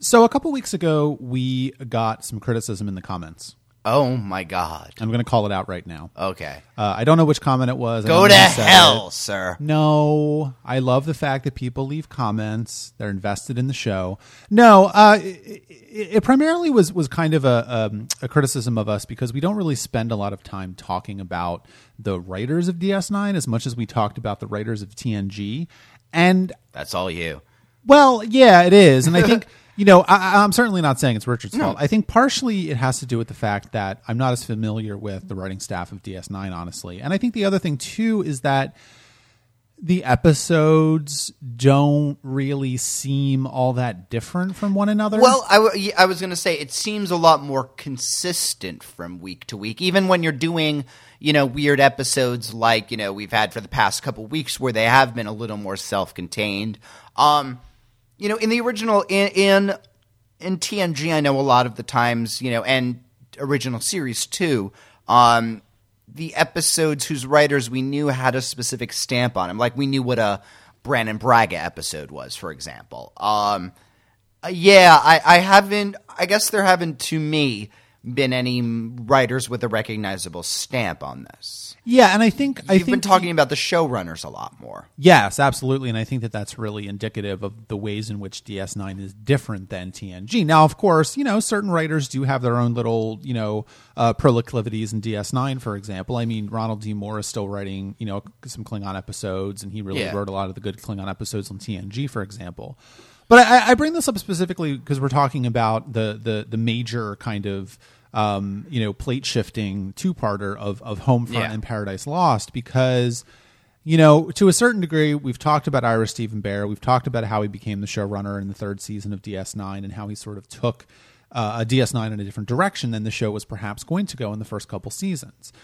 So a couple weeks ago, we got some criticism in the comments. Oh my god. I'm going to call it out right now. Okay. Uh, I don't know which comment it was. I Go don't to know who said hell, it. sir. No, I love the fact that people leave comments. They're invested in the show. No, uh, it, it, it primarily was was kind of a, um, a criticism of us because we don't really spend a lot of time talking about the writers of DS9 as much as we talked about the writers of TNG. And That's all you. well, yeah, it is, and I think you know I, I'm certainly not saying it's Richard's fault. I think partially it has to do with the fact that I'm not as familiar with the writing staff of DS9, honestly, and I think the other thing too is that the episodes don't really seem all that different from one another. Well, I, w- I was going to say it seems a lot more consistent from week to week, even when you're doing, you know, weird episodes like, you know, we've had for the past couple weeks where they have been a little more self contained. Um, you know, in the original, in, in, in TNG, I know a lot of the times, you know, and original series too, um, the episodes whose writers we knew had a specific stamp on them. Like we knew what a Brannon Braga episode was, for example. Um, uh, yeah, I, I haven't. I guess there haven't, to me, been any writers with a recognizable stamp on this. yeah, and I think I You've think been talking about the showrunners a lot more. Yes, absolutely, and I think that that's really indicative of the ways in which DS9 is different than TNG. Now, of course, you know certain writers do have their own little, you know, uh, proclivities in DS9. For example, I mean, Ronald D. Moore is still writing, you know, some Klingon episodes, and he really Yeah. wrote a lot of the good Klingon episodes on TNG, for example. But I, I bring this up specifically because we're talking about the the the major kind of um, you know plate shifting two parter of of Homefront Yeah. and Paradise Lost because you know, to a certain degree, we've talked about Ira Steven Behr. We've talked about how he became the showrunner in the third season of DS9 and how he sort of took uh, a DS9 in a different direction than the show was perhaps going to go in the first couple seasons.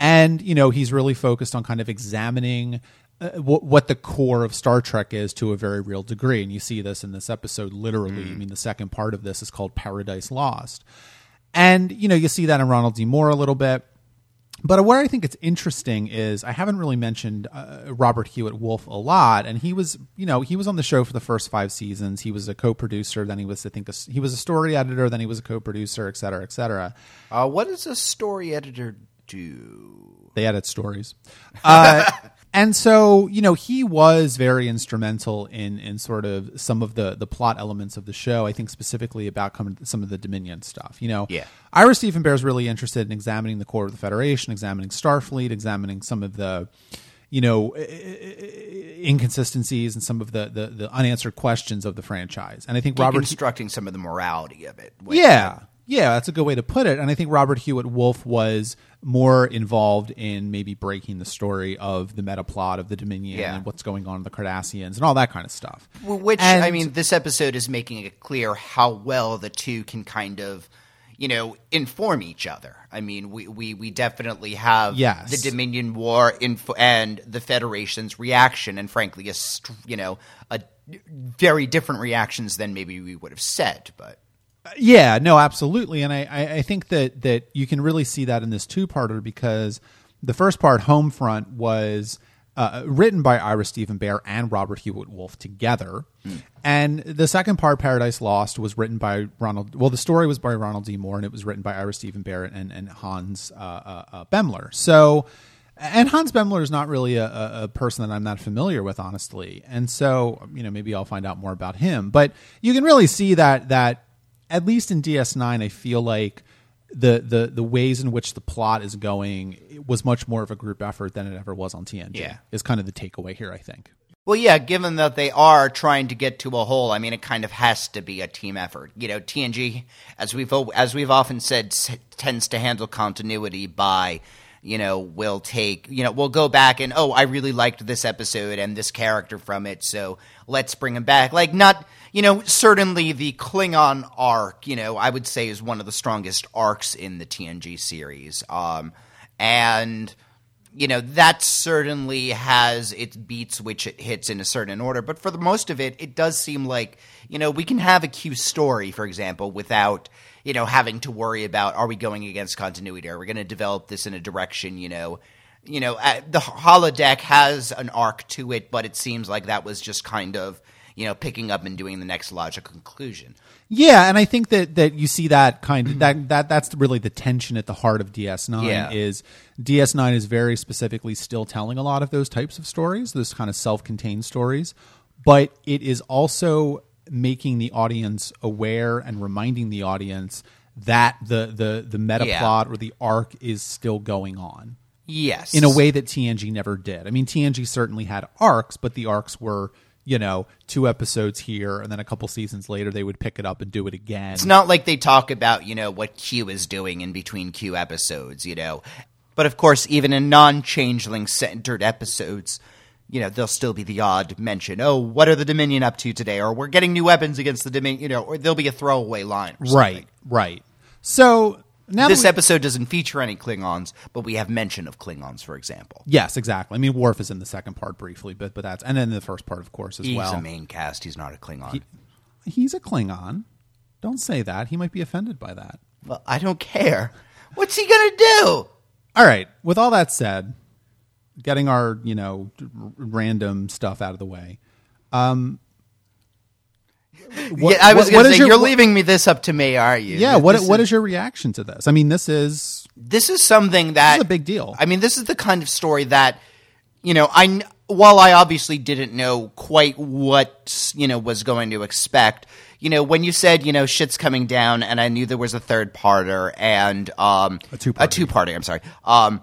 And, you know, he's really focused on kind of examining uh, what, what the core of Star Trek is to a very real degree. And you see this in this episode literally. I mean, the second part of this is called Paradise Lost. And, you know, you see that in Ronald D. Moore a little bit. But where I think it's interesting is I haven't really mentioned uh, Robert Hewitt Wolfe a lot, and he was, you know, he was on the show for the first five seasons. He was a co-producer, then he was, I think, a, he was a story editor, then he was a co-producer, et cetera, et cetera. Uh, what does a story editor do? They edit stories, uh, and so you know he was very instrumental in in sort of some of the the plot elements of the show. I think specifically about some of the Dominion stuff. You know, Yeah. Ira Steven Behr is really interested in examining the core of the Federation, examining Starfleet, examining some of the you know inconsistencies and some of the, the the unanswered questions of the franchise. And I think Robert Deconstructing some of the morality of it. Yeah. Yeah, that's a good way to put it. And I think Robert Hewitt Wolfe was more involved in maybe breaking the story of the meta plot of the Dominion Yeah. and what's going on in the Cardassians and all that kind of stuff. Which And- I mean, this episode is making it clear how well the two can kind of, you know, inform each other. I mean, we we, we definitely have Yes. the Dominion War info- and the Federation's reaction, and frankly, a you know, a very different reactions than maybe we would have said. But Yeah, no, absolutely, and I, I, I think that that you can really see that in this two-parter because the first part, Homefront, was uh, written by Ira Steven Behr and Robert Hewitt Wolfe together, and the second part, Paradise Lost, was written by Ronald. Well, the story was by Ronald D. Moore, and it was written by Ira Steven Behr and and Hans uh, uh, uh, Beimler. So. And Hans Beimler is not really a, a, a person that I'm not familiar with, honestly. And so, you know, maybe I'll find out more about him. But you can really see that that at least in DS9, I feel like the the the ways in which the plot is going was much more of a group effort than it ever was on TNG. Yeah. is kind of the takeaway here. I think. Well, yeah, given that they are trying to get to a whole, I mean, it kind of has to be a team effort. You know, TNG, as we've as we've often said, s- tends to handle continuity by, you know, we'll take, you know, we'll go back and oh, I really liked this episode and this character from it, so let's bring him back. Like, not, you know, certainly the Klingon arc, you know, I would say is one of the strongest arcs in the TNG series, um, and you know that certainly has its beats which it hits in a certain order but for the most of it it does seem like you know we can have a q story for example without you know having to worry about are we going against continuity are we going to develop this in a direction you know you know uh, the holodeck has an arc to it but it seems like that was just kind of you know, picking up and doing the next logical conclusion. Yeah, and I think that that you see that kind of that that that's really the tension at the heart of DS9 Yeah. is DS9 is very specifically still telling a lot of those types of stories, those kind of self-contained stories, but it is also making the audience aware and reminding the audience that the the the meta Yeah. plot or the arc is still going on Yes. in a way that TNG never did. I mean, TNG certainly had arcs, but the arcs were, you know, two episodes here, and then a couple seasons later they would pick it up and do it again. It's not like they talk about, you know, what Q is doing in between Q episodes, you know. But of course, even in non changeling centered episodes, you know, there'll still be the odd mention, oh, what are the Dominion up to today? Or we're getting new weapons against the Dominion, you know, or there'll be a throwaway line. Or right, right. So now This we- episode doesn't feature any Klingons, but we have mention of Klingons, for example. yes, exactly. I mean, Worf is in the second part briefly, but but that's and then the first part, of course, as He's well. He's a main cast, he's not a Klingon. He's a Klingon. Don't say that. He might be offended by that. well, I don't care. What's he gonna do? All right. With all that said, getting our you know random stuff out of the way. Um, what- yeah, I was what is say, your- you're leaving me this up to me, are you? Yeah. What what is- is your reaction to this? I mean, this is this is something that is a big deal. I mean, this is the kind of story that you know. I while I obviously didn't know quite what you know was going to expect. You know, when you said you know shit's coming down, and I knew there was a third parter and um A two-parter. a two parter. I'm sorry. Um,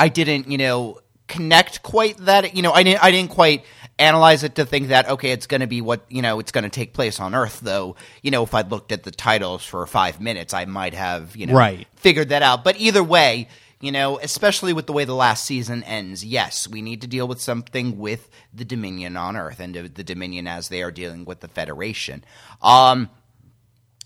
I didn't you know connect quite that. You know, I didn't I didn't quite analyze it to think that okay, it's going to be what you know it's going to take place on Earth. Though you know, if I'd looked at the titles for five minutes, I might have you know Right. figured that out. But either way, you know, especially with the way the last season ends, yes, we need to deal with something with the Dominion on Earth and the Dominion as they are dealing with the Federation. Um,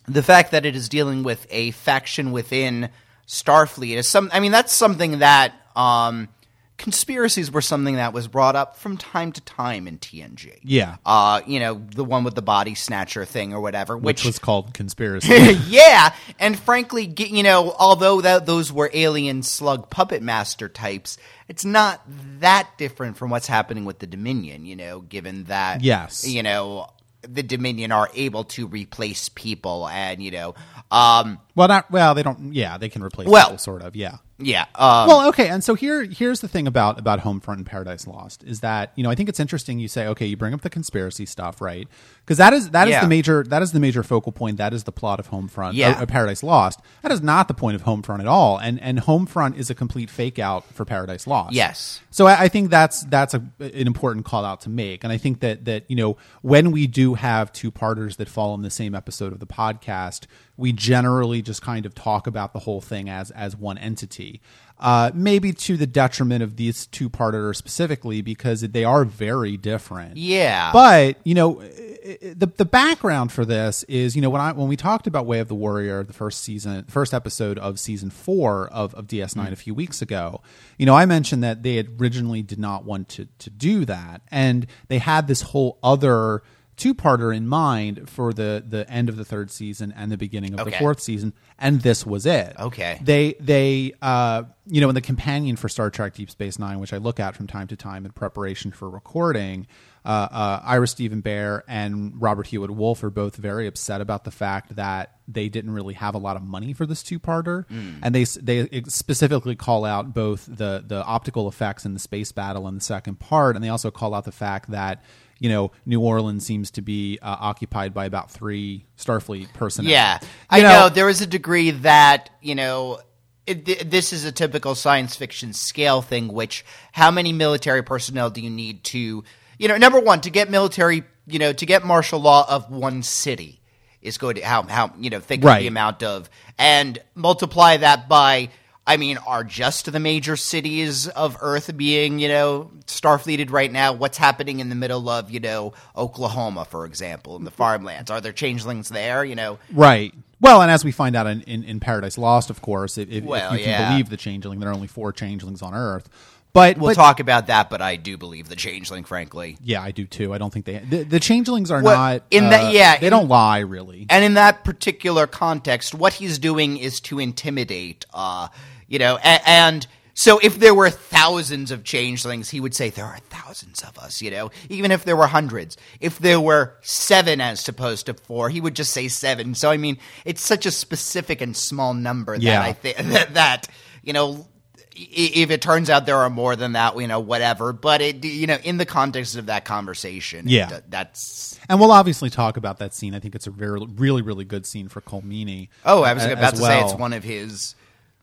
the fact that it is dealing with a faction within Starfleet is some. I mean, that's something that um, conspiracies were something that was brought up from time to time in TNG. Yeah. Uh, you know, the one with the body snatcher thing or whatever, which which, was called conspiracy. yeah, and frankly, you know, although that those were alien slug puppet master types, it's not that different from what's happening with the Dominion. You know, given that Yes. you know the Dominion are able to replace people, and you know, um, well, not well. They don't. Yeah, they can replace Well- people, sort of. Yeah. yeah, um, well, okay, and so here here's the thing about about Homefront and Paradise Lost is that you know I think it's interesting. You say okay, you bring up the conspiracy stuff, right? Because that is that is Yeah. the major that is the major focal point. That is the plot of Homefront. Yeah. or, or Paradise Lost. That is not the point of Homefront at all. And and Homefront is a complete fake out for Paradise Lost. Yes. So I, I think that's that's a, an important call out to make, and I think that that you know when we do have two parters that fall in the same episode of the podcast, we generally just kind of talk about the whole thing as as one entity. Uh, maybe to the detriment of these two parters specifically because they are very different. Yeah. But you know, the the background for this is you know when I when we talked about Way of the Warrior, the first season, first episode of season four of, of DS9 a few weeks ago, you know, I mentioned that they originally did not want to to do that, and they had this whole other two parter in mind for the the end of the third season and the beginning of the Okay. fourth season, and this was it. Okay. They they uh you know in the companion for Star Trek Deep Space Nine, which I look at from time to time in preparation for recording, uh, uh, Ira Steven Behr and Robert Hewitt Wolfe are both very upset about the fact that they didn't really have a lot of money for this two parter, and they s- they specifically call out both the the optical effects in the space battle in the second part, and they also call out the fact that. You know, New Orleans seems to be uh, occupied by about three Starfleet personnel. Yeah, You I know. there is a degree that you know. It, th- this is a typical science fiction scale thing. Which, how many military personnel do you need to, you know, number one, to get military, you know, to get martial law of one city is going to how how you know think of the amount of and multiply that by. I mean, are just the major cities of Earth being, you know, starfleeted right now? What's happening in the middle of, you know, Oklahoma, for example, in the farmlands? Are there changelings there? You know, Right. Well, and as we find out in, in, in Paradise Lost, of course, if, if, Well, if you can believe the changeling, there are only four changelings on Earth. But We'll but- talk about that, but I do believe the changeling, frankly. Yeah, I do too. I don't think they the, the changelings are Well, not in uh, that- yeah, they in- don't lie really. And in that particular context, what he's doing is to intimidate, uh, you know, a- and so if there were thousands of changelings, he would say there are thousands of us, you know, even if there were hundreds. If there were seven as opposed to four, he would just say seven. So, I mean, it's such a specific and small number that Yeah. I think that, that, you know, if it turns out there are more than that, you know, whatever. But it, you know, in the context of that conversation, Yeah. it- that's. And we'll obviously talk about that scene. I think it's a very, really, really good scene for Colm Meaney. Oh, I was about as to say it's one of his.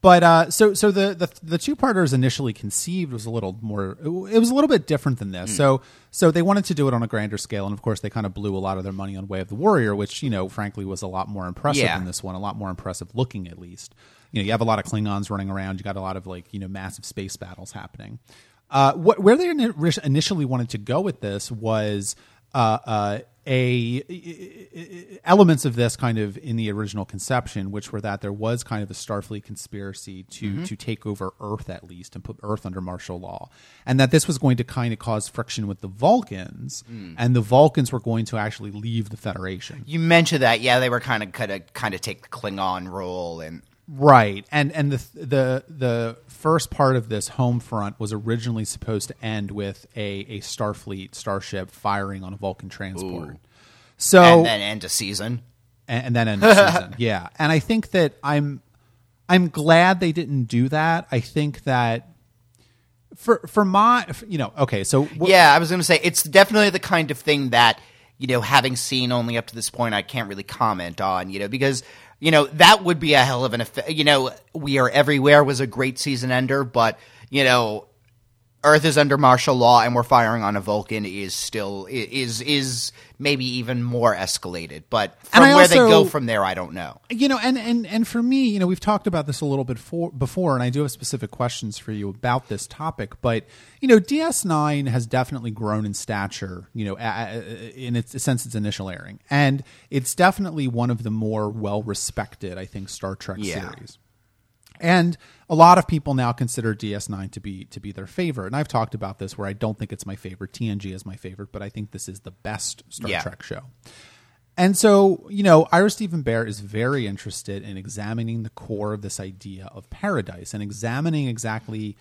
But uh, so so the, the the two parters initially conceived was a little more. It was a little bit different than this. So so they wanted to do it on a grander scale, and of course they kind of blew a lot of their money on Way of the Warrior, which you know frankly was a lot more impressive Yeah. than this one, a lot more impressive looking at least. You know, you have a lot of Klingons running around. You got a lot of like you know massive space battles happening. Uh, what where they initially wanted to go with this was Uh, uh, a elements of this kind of in the original conception, which were that there was kind of a Starfleet conspiracy to mm-hmm. to take over Earth at least and put Earth under martial law, and that this was going to kind of cause friction with the Vulcans, mm. and the Vulcans were going to actually leave the Federation. You mentioned that, yeah, they were kind of kind of kind of take the Klingon role, and Right, and and the the the first part of this home front was originally supposed to end with a a Starfleet starship firing on a Vulcan transport. So and then end a season. and, and then end the season. Yeah, and I think that I'm I'm glad they didn't do that. I think that for for my you know okay so wh- Yeah, I was going to say it's definitely the kind of thing that you know, having seen only up to this point, I can't really comment on. You know, because you know that would be a hell of an effect. You know, we are everywhere was a great season ender, but you know. Earth is under martial law, and we're firing on a Vulcan is still is is maybe even more escalated. But from where they go from there, I don't know. you know and and and for me you know we've talked about this a little bit for, before and i do have specific questions for you about this topic but you know ds9 has definitely grown in stature you know in its since its initial airing and it's definitely one of the more well respected i think star trek Yeah. series and a lot of people now consider DS9 to be to be their favorite. And I've talked about this where I don't think it's my favorite. TNG is my favorite, but I think this is the best Star Yeah. Trek show. And so, you know, Ira Steven Behr is very interested in examining the core of this idea of paradise and examining exactly,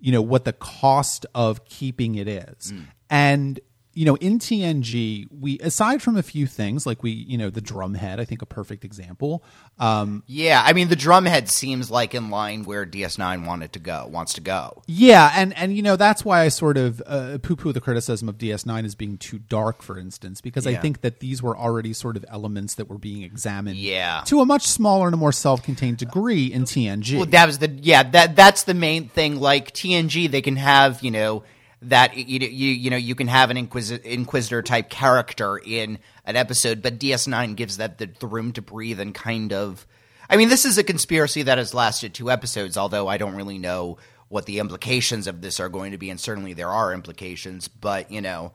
you know, what the cost of keeping it is. Mm. And you know, in TNG, we aside from a few things like we, you know, the drumhead, I think a perfect example. Um, Yeah, I mean the drumhead seems like in line where DS9 wanted to go, wants to go. Yeah, and and you know that's why I sort of uh, poo-poo the criticism of DS9 as being too dark, for instance, because I think that these were already sort of elements that were being examined, Yeah. to a much smaller and a more self-contained degree in TNG. Well, that was the yeah that that's the main thing. Like TNG, they can have you know that you you, you know you can have an inquisitor, type character in an episode, but DS9 gives that the, the room to breathe and kind of. I mean, this is a conspiracy that has lasted two episodes, although I don't really know what the implications of this are going to be, and certainly there are implications. But you know,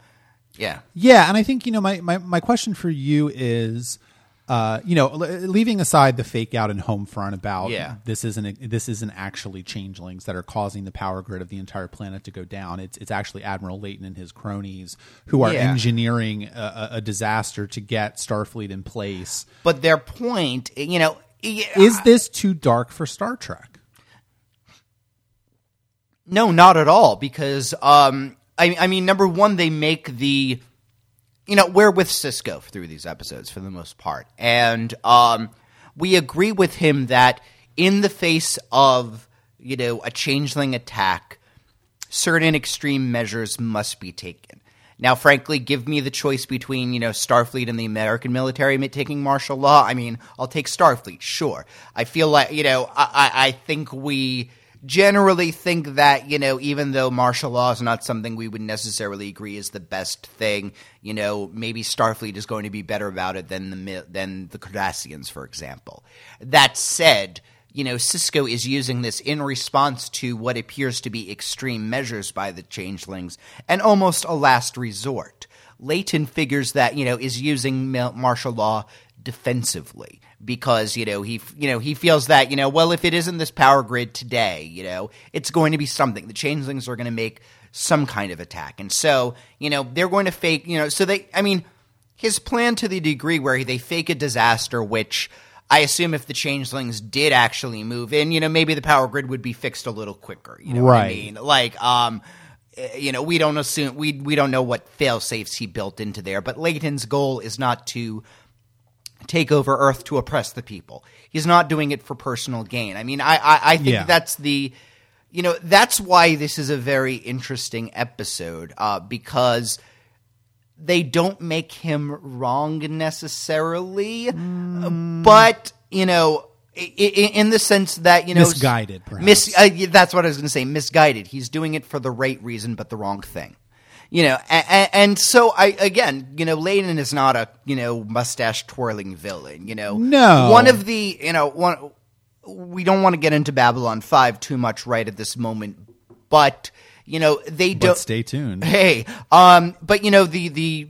yeah, Yeah, and I think you know my my, my question for you is, uh, you know, leaving aside the fake out and home front about Yeah. this isn't this isn't actually changelings that are causing the power grid of the entire planet to go down. It's it's actually Admiral Leyton and his cronies who are Yeah. engineering a, a, disaster to get Starfleet in place. but their point, you know, Is this too dark for Star Trek? No, not at all. Because um, I, I mean, number one, they make the, you know, we're with Sisko through these episodes for the most part, and um, we agree with him that in the face of you know a changeling attack, certain extreme measures must be taken. Now, frankly, give me the choice between you know Starfleet and the American military taking martial law. I mean, I'll take Starfleet. Sure, I feel like you know I, I, I think we generally think that you know even though martial law is not something we would necessarily agree is the best thing, you know maybe Starfleet is going to be better about it than the than the Cardassians, for example. That said you know, Sisko is using this in response to what appears to be extreme measures by the changelings and almost a last resort. Leyton figures that, you know, is using martial law defensively because, you know, he, you know, he feels that, you know, well, if it isn't this power grid today, you know, it's going to be something. The changelings are going to make some kind of attack. And so, you know, they're going to fake, you know, so they, I mean, his plan to the degree where they fake a disaster, which I assume if the changelings did actually move in, you know, maybe the power grid would be fixed a little quicker. You know what I Right. mean? Like, um, eh, you know, we don't assume we we don't know what fail safes he built into there, but Leyton's goal is not to take over Earth to oppress the people. He's not doing it for personal gain. I mean, I I, I think Yeah. that's the you know that's why this is a very interesting episode uh, because they don't make him wrong necessarily, but you know. In the sense that you know, Misguided, perhaps. mis- uh, that's what I was going to say. Misguided. He's doing it for the right reason, but the wrong thing. You know, and, and so I again, you know, Leyton is not a you know mustache twirling villain. You know, No. one of the you know one. We don't want to get into Babylon Five too much right at this moment, but you know they But don't stay tuned. Hey, um, but you know the the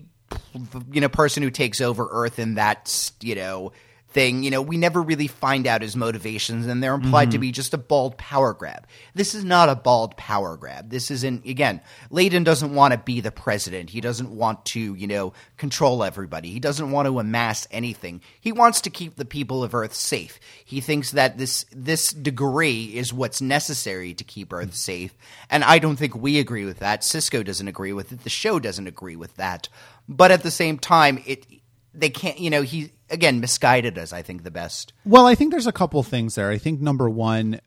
you know person who takes over Earth in that you know thing, you know, we never really find out his motivations, and they're implied to mm-hmm. be just a bald power grab. This is not a bald power grab. This isn't again. Leyton doesn't want to be the president. He doesn't want to you know control everybody. He doesn't want to amass anything. He wants to keep the people of Earth safe. He thinks that this this degree is what's necessary to keep Earth mm-hmm. safe, and I don't think we agree with that. Sisko doesn't agree with it. The show doesn't agree with that. But at the same time, it they can't. You know, he again misguided us. I think the best. Well, I think there's a couple things there. I think number one,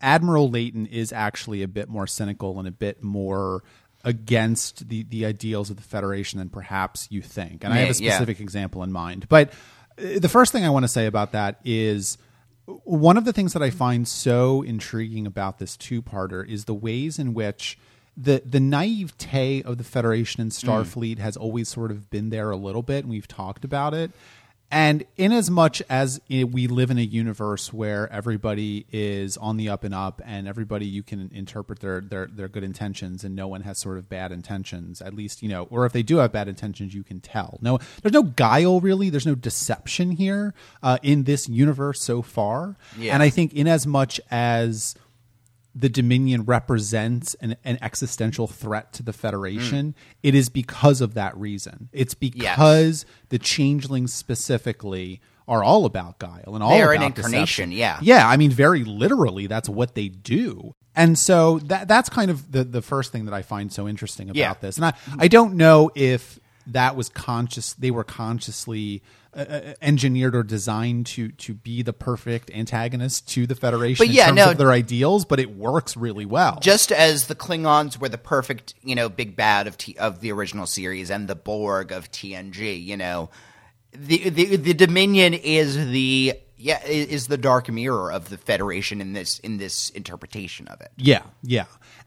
Admiral Leyton is actually a bit more cynical and a bit more against the the ideals of the Federation than perhaps you think. And I have a Yeah, yeah. specific example in mind. But uh, the first thing I want to say about that is one of the things that I find so intriguing about this two-parter is the ways in which the the naivete of the Federation and Starfleet has always sort of been there a little bit, and we've talked about it. And in as much as we live in a universe where everybody is on the up and up, and everybody you can interpret their their their good intentions, and no one has sort of bad intentions, at least you know, or if they do have bad intentions, you can tell. No, there's no guile really. There's no deception here uh, in this universe so far. Yeah. And I think in as much as the Dominion represents an, an existential threat to the Federation, it is because of that reason. It's because the changelings specifically are all about guile and all They are about an incarnation, deception. yeah. yeah. I mean, very literally, that's what they do. And so that that's kind of the the first thing that I find so interesting about Yeah. this. And I I don't know if that was conscious. They were consciously. Uh, uh, engineered or designed to to be the perfect antagonist to the Federation But in yeah, terms no, of their ideals, but it works really well. Just as the Klingons were the perfect, you know, big bad of T- of the original series, and the Borg of TNG, you know, the the, the Dominion is the yeah is the dark mirror of the Federation in this in this interpretation of it. Yeah, yeah.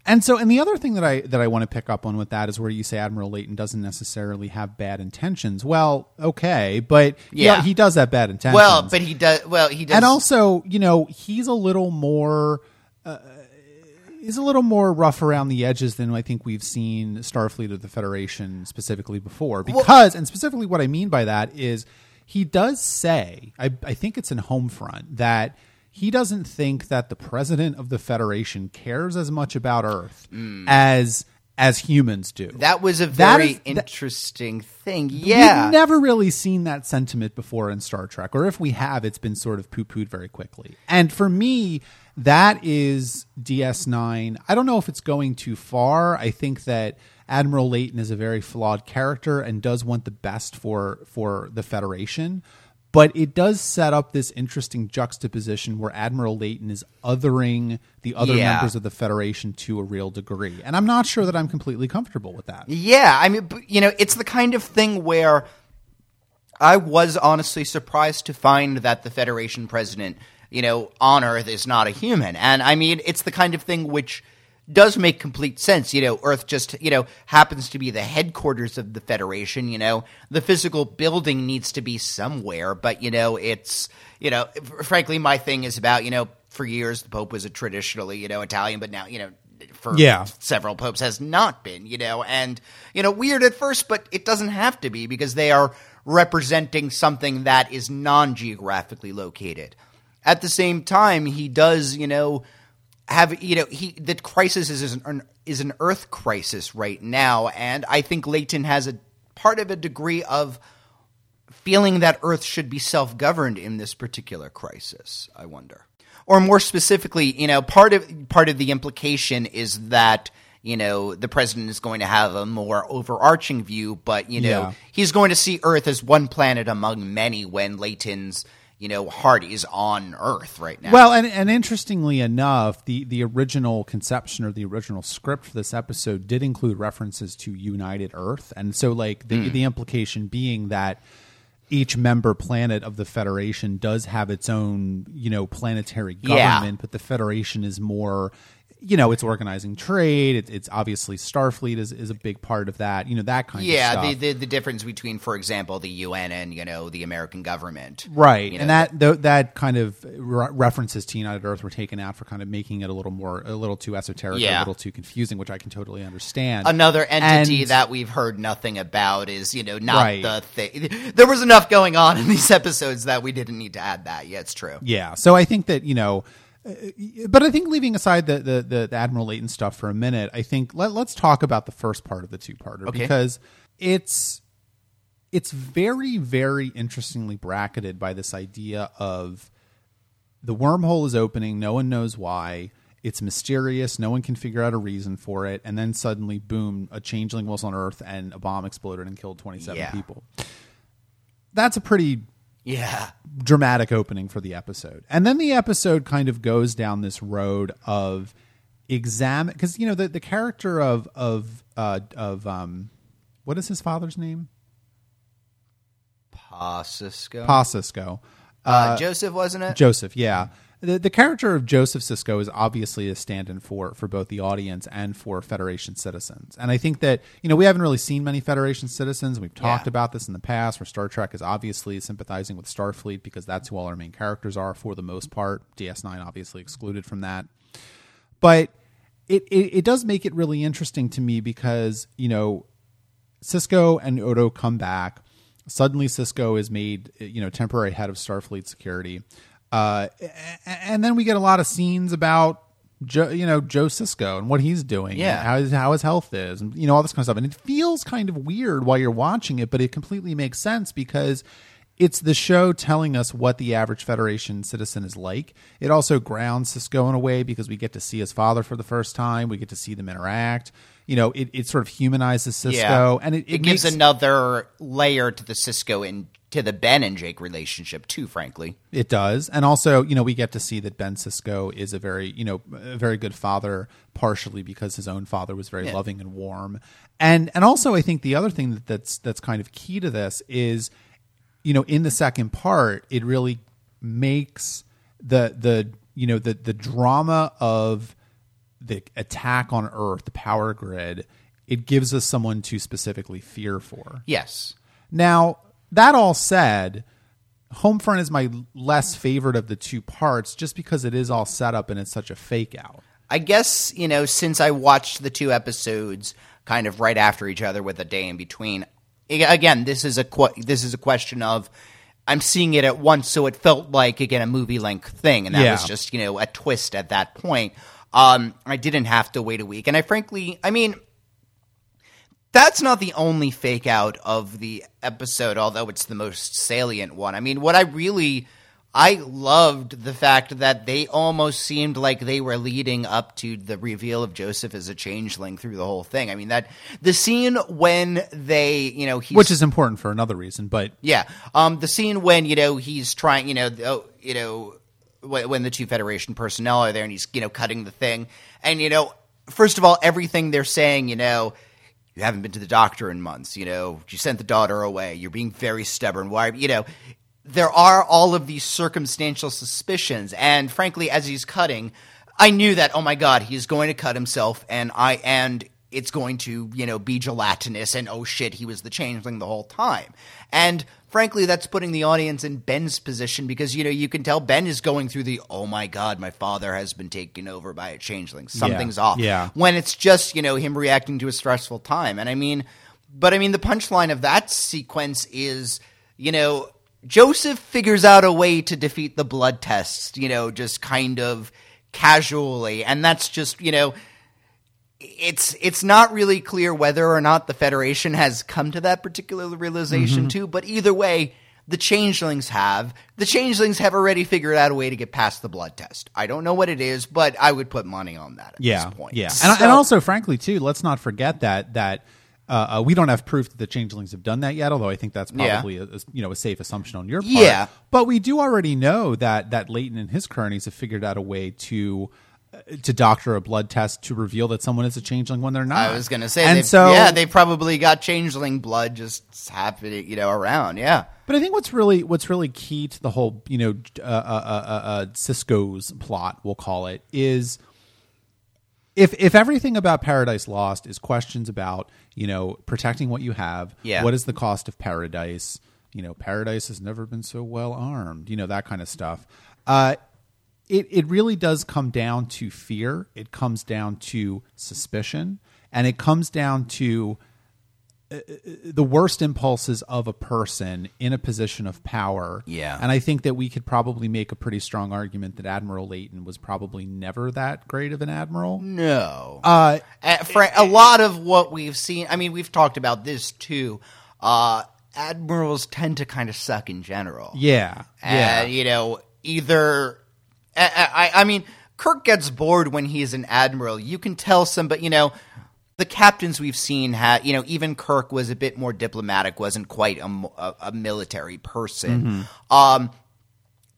And so, and the other thing that I that I want to pick up on with that is where you say Admiral Leyton doesn't necessarily have bad intentions. Well, okay, but yeah, Yeah. he does have bad intentions. Well, but he does. Well, he does. and also, you know, he's a little more. Uh, He's a little more rough around the edges than I think we've seen Starfleet or the Federation specifically before. Because, and specifically what I mean by that is he does say, I, I think it's in Homefront, that he doesn't think that the president of the Federation cares as much about Earth as as humans do. Mm. that was a very is- that- interesting thing. Yeah, We've never really seen that sentiment before in Star Trek, or if we have, it's been sort of poo pooed very quickly. And for me, that is DS9. I don't know if it's going too far. I think that Admiral Leyton is a very flawed character and does want the best for for the Federation. But it does set up this interesting juxtaposition where Admiral Leyton is othering the other Yeah. members of the Federation to a real degree. And I'm not sure that I'm completely comfortable with that. Yeah, I mean, you know, it's the kind of thing where I was honestly surprised to find that the Federation president, you know, on Earth is not a human. And I mean, it's the kind of thing which does make complete sense. You know, Earth just, you know, happens to be the headquarters of the Federation, you know. The physical building needs to be somewhere, but you know, it's, you know, frankly my thing is about, you know, for years the Pope was a traditionally, you know, Italian, but now, you know, for Yeah. several popes has not been, you know, and you know, weird at first, but it doesn't have to be because they are representing something that is non-geographically located. At the same time, he does, you know, have you know, he the crisis is an is an Earth crisis right now, and I think Leyton has a part of a degree of feeling that Earth should be self governed in this particular crisis. I wonder, or more specifically, you know, part of part of the implication is that you know the president is going to have a more overarching view, but you know Yeah. he's going to see Earth as one planet among many when Leyton's you know heart is on Earth right now. Well, and, and interestingly enough, the, the original conception or the original script for this episode did include references to United Earth, and so like the Hmm. the implication being that each member planet of the Federation does have its own you know planetary Yeah. government, but the Federation is more. You know, it's organizing trade. It, it's obviously Starfleet is, is a big part of that. You know that kind of yeah, the, the the difference between, for example, the UN and you know the American government, right and know, that th- that kind of re- references to united earth were taken out for kind of making it a little more a little too esoteric a little too confusing which i can totally understand Another entity And- that we've heard nothing about is, you know, not Right. the thing. There was enough going on in these episodes that we didn't need to add that. Yeah, it's true. yeah so i think that you know Uh, but i think leaving aside the, the the the admiral Leyton stuff for a minute i think let, let's talk about the first part of the two-parter Okay. because it's it's very very interestingly bracketed by this idea of the wormhole is opening no one knows why it's mysterious no one can figure out a reason for it and then suddenly boom a changeling was on earth and a bomb exploded and killed 27 Yeah. people that's a pretty Yeah. dramatic opening for the episode. And then the episode kind of goes down this road of examine because you know the the character of of uh of um what is his father's name? Pa Sisko. Pa Sisko. uh, Joseph, wasn't it? Joseph, yeah. The, the character of Joseph Sisko is obviously a stand-in for for both the audience and for Federation citizens. And I think that you know we haven't really seen many Federation citizens. We've talked Yeah. about this in the past, where Star Trek is obviously sympathizing with Starfleet because that's who all our main characters are for the most part. DS9 obviously excluded from that, but it, it it does make it really interesting to me because you know Sisko and Odo come back. Suddenly, Sisko is made, you know, temporary head of Starfleet security, uh, and then we get a lot of scenes about, Joe, you know, Joe Sisko and what he's doing, Yeah. how his, how his health is, and you know all this kind of stuff. And it feels kind of weird while you're watching it, but it completely makes sense because it's the show telling us what the average Federation citizen is like. It also grounds Sisko in a way because we get to see his father for the first time. We get to see them interact. You know, it, it sort of humanizes Sisko, and it, it, it, gives makes, another layer to the Sisko and to the Ben and Jake relationship too. Frankly, It does, and also, you know, we get to see that Ben Sisko is a very, you know, a very good father, partially because his own father was very Yeah. loving and warm, and and also, I think the other thing that, that's that's kind of key to this is, you know, in the second part, it really makes the the you know the the drama of the attack on Earth, the power grid. It gives us someone to specifically fear for. yes. Now, that all said, Homefront is my less favorite of the two parts just because it is all set up and it's such a fake out. I guess you know since I watched the two episodes kind of right after each other with a day in between. Again, this is a que- this is a question of I'm seeing it at once, so it felt like again a movie length thing, and that Yeah. was just you know a twist at that point. Um, I didn't have to wait a week, and I frankly, I mean, that's not the only fake out of the episode, although it's the most salient one. I mean, what I really I loved the fact that they almost seemed like they were leading up to the reveal of Joseph as a changeling through the whole thing. I mean that the scene when they, you know, he's Which is important for another reason, but yeah. Um, the scene when you know he's trying, you know, oh, you know, when, the two Federation personnel are there and he's you know cutting the thing, and you know, first of all, everything they're saying, you know. You haven't been to the doctor in months, you know. You sent the daughter away. You're being very stubborn. Why, you know, there are all of these circumstantial suspicions, and frankly, as he's cutting, I knew that. Oh my God, he's going to cut himself, and I and it's going to you know be gelatinous, and oh shit, he was the changeling the whole time. And frankly, that's putting the audience in Ben's position because you know you can tell Ben is going through the oh my God, my father has been taken over by a changeling. Something's off. yeah. When it's just you know him reacting to a stressful time, and I mean, but I mean the punchline of that sequence is you know Joseph figures out a way to defeat the blood test, you know, just kind of casually, and that's just you know it's it's not really clear whether or not the Federation has come to that particular realization too. But either way, The changelings have. The changelings have already figured out a way to get past the blood test. I don't know what it is, but I would put money on that at yeah, this point. Yeah, So- and, and also, frankly, too, let's not forget that that uh, uh, we don't have proof that the changelings have done that yet. Although I think that's Yeah. probably a, a- you know a safe assumption on your part. Yeah. but we do already know that that Leyton and his cronies have figured out a way to. Uh, To doctor a blood test to reveal that someone is a changeling when they're not. I was going to say, and so yeah, they probably got changeling blood just happening, you know, around. Yeah. But I think what's really what's really key to the whole you know uh, uh, uh, uh, Sisko's plot, we'll call it, is if if everything about Paradise Lost is questions about you know protecting what you have, Yeah. what is the cost of paradise? You know, paradise has never been so well armed. You know that kind of stuff. Uh, it it really does come down to fear. It comes down to suspicion, and it comes down to the worst impulses of a person in a position of power. Yeah. And I think that we could probably make a pretty strong argument that Admiral Leyton was probably never that great of an admiral. No. Uh, Uh, for a lot of what we've seen, I mean, we've talked about this too. Uh, admirals tend to kind of suck in general. yeah. Yeah. You know, either. I, I, I mean, Kirk gets bored when he's an admiral. You can tell some, but, you know, the captains we've seen had, you know, even Kirk was a bit more diplomatic, wasn't quite a, a, a military person. Um,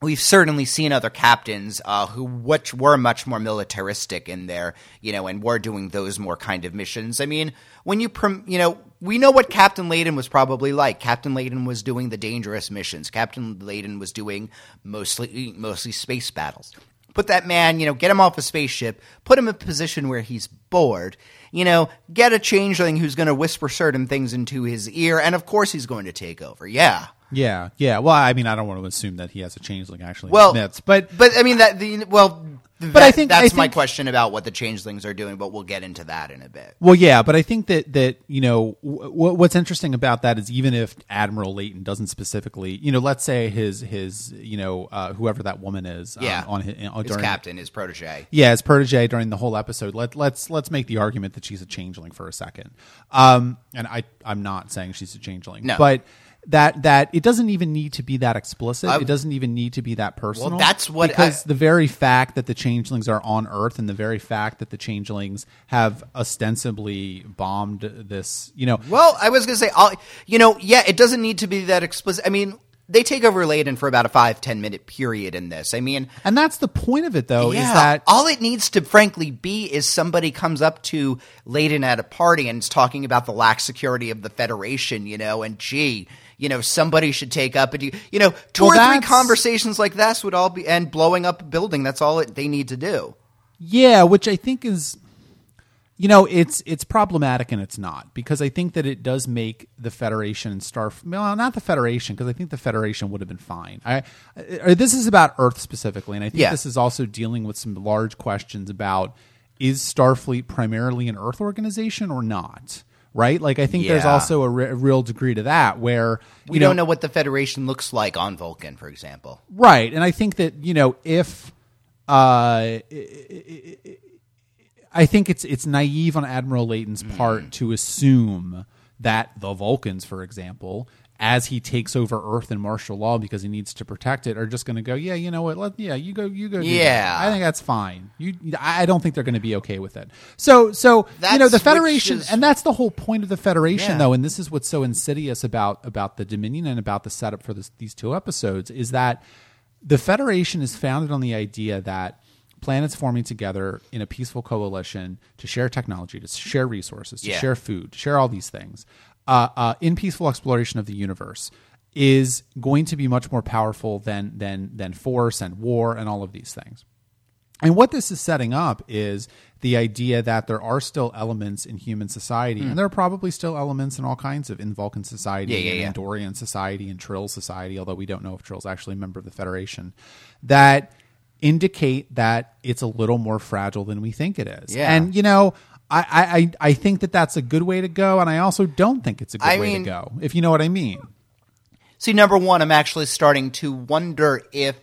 we've certainly seen other captains uh, who which were much more militaristic in there, you know, and were doing those more kind of missions. I mean, when you prom- you know, we know what Captain Leyton was probably like. Captain Leyton was doing the dangerous missions. Captain Leyton was doing mostly mostly space battles. Put that man, you know, get him off a spaceship, put him in a position where he's bored, you know, get a changeling who's going to whisper certain things into his ear, and of course he's going to take over. Yeah. Yeah. Yeah. Well, I mean, I don't want to assume that he has a changeling actually Well, myths, but but I mean that the well, But I think- that's I my question about what the changelings are doing. But we'll get into that in a bit. Well, yeah, but I think that that you know w- what's interesting about that is even if Admiral Leyton doesn't specifically, you know, let's say his his you know uh, whoever that woman is, um, Yeah. on his, on, His during, captain, his protege. yeah, his protege during the whole episode. Let let's let's make the argument that she's a changeling for a second. Um, and I I'm not saying she's a changeling, No. but that that it doesn't even need to be that explicit. I- it doesn't even need to be that personal. that's what because I- the very fact that the changelings are on Earth and the very fact that the changelings have ostensibly bombed this, you know, Well, I was going to say, I'll, you know, yeah, it doesn't need to be that explicit. I mean, they take over Leyton for about a five ten minute period in this. I mean, and that's the point of it, though, yeah, is that all it needs to frankly be is somebody comes up to Leyton at a party and is talking about the lax security of the Federation, you know, and gee. You know, somebody should take up and you, you know, two Well, or three conversations like this would all be, and blowing up a building. That's all it, they need to do. Yeah, which I think is you know, it's it's problematic and it's not because I think that it does make the Federation and Star well, not the Federation because I think the Federation would have been fine. I, I this is about Earth specifically and I think Yeah. this is also dealing with some large questions about is Starfleet primarily an Earth organization or not? Right? Like I think there's also a, re- a real degree to that where We you don't know what the Federation looks like on Vulcan, for example. Right, and I think that you know if uh, I think it's it's naive on Admiral Leyton's Mm. part to assume that the Vulcans, for example, as he takes over Earth and martial law because he needs to protect it, are just going to go, yeah, you know what, let yeah, you go, you go, do that." Yeah. I think that's fine. You, I don't think they're going to be okay with it. So, so you know, the Federation, is- and that's the whole point of the Federation, Yeah. though, and this is what's so insidious about about the Dominion and about the setup for this, these two episodes is that the Federation is founded on the idea that planets forming together in a peaceful coalition to share technology, to share resources, to Yeah. share food, to share all these things uh, uh, in peaceful exploration of the universe is going to be much more powerful than than than force and war and all of these things. And what this is setting up is the idea that there are still elements in human society, and there are probably still elements in all kinds of in Vulcan society, Hmm. Yeah, yeah, yeah. and Dorian society, and Trill society, although we don't know if Trill's actually a member of the Federation, that indicate that it's a little more fragile than we think it is. Yeah. And you know, I, I I- think that that's a good way to go, and I also don't think it's a good I way mean- to go. If you know what I mean. See, number one, I'm actually starting to wonder if,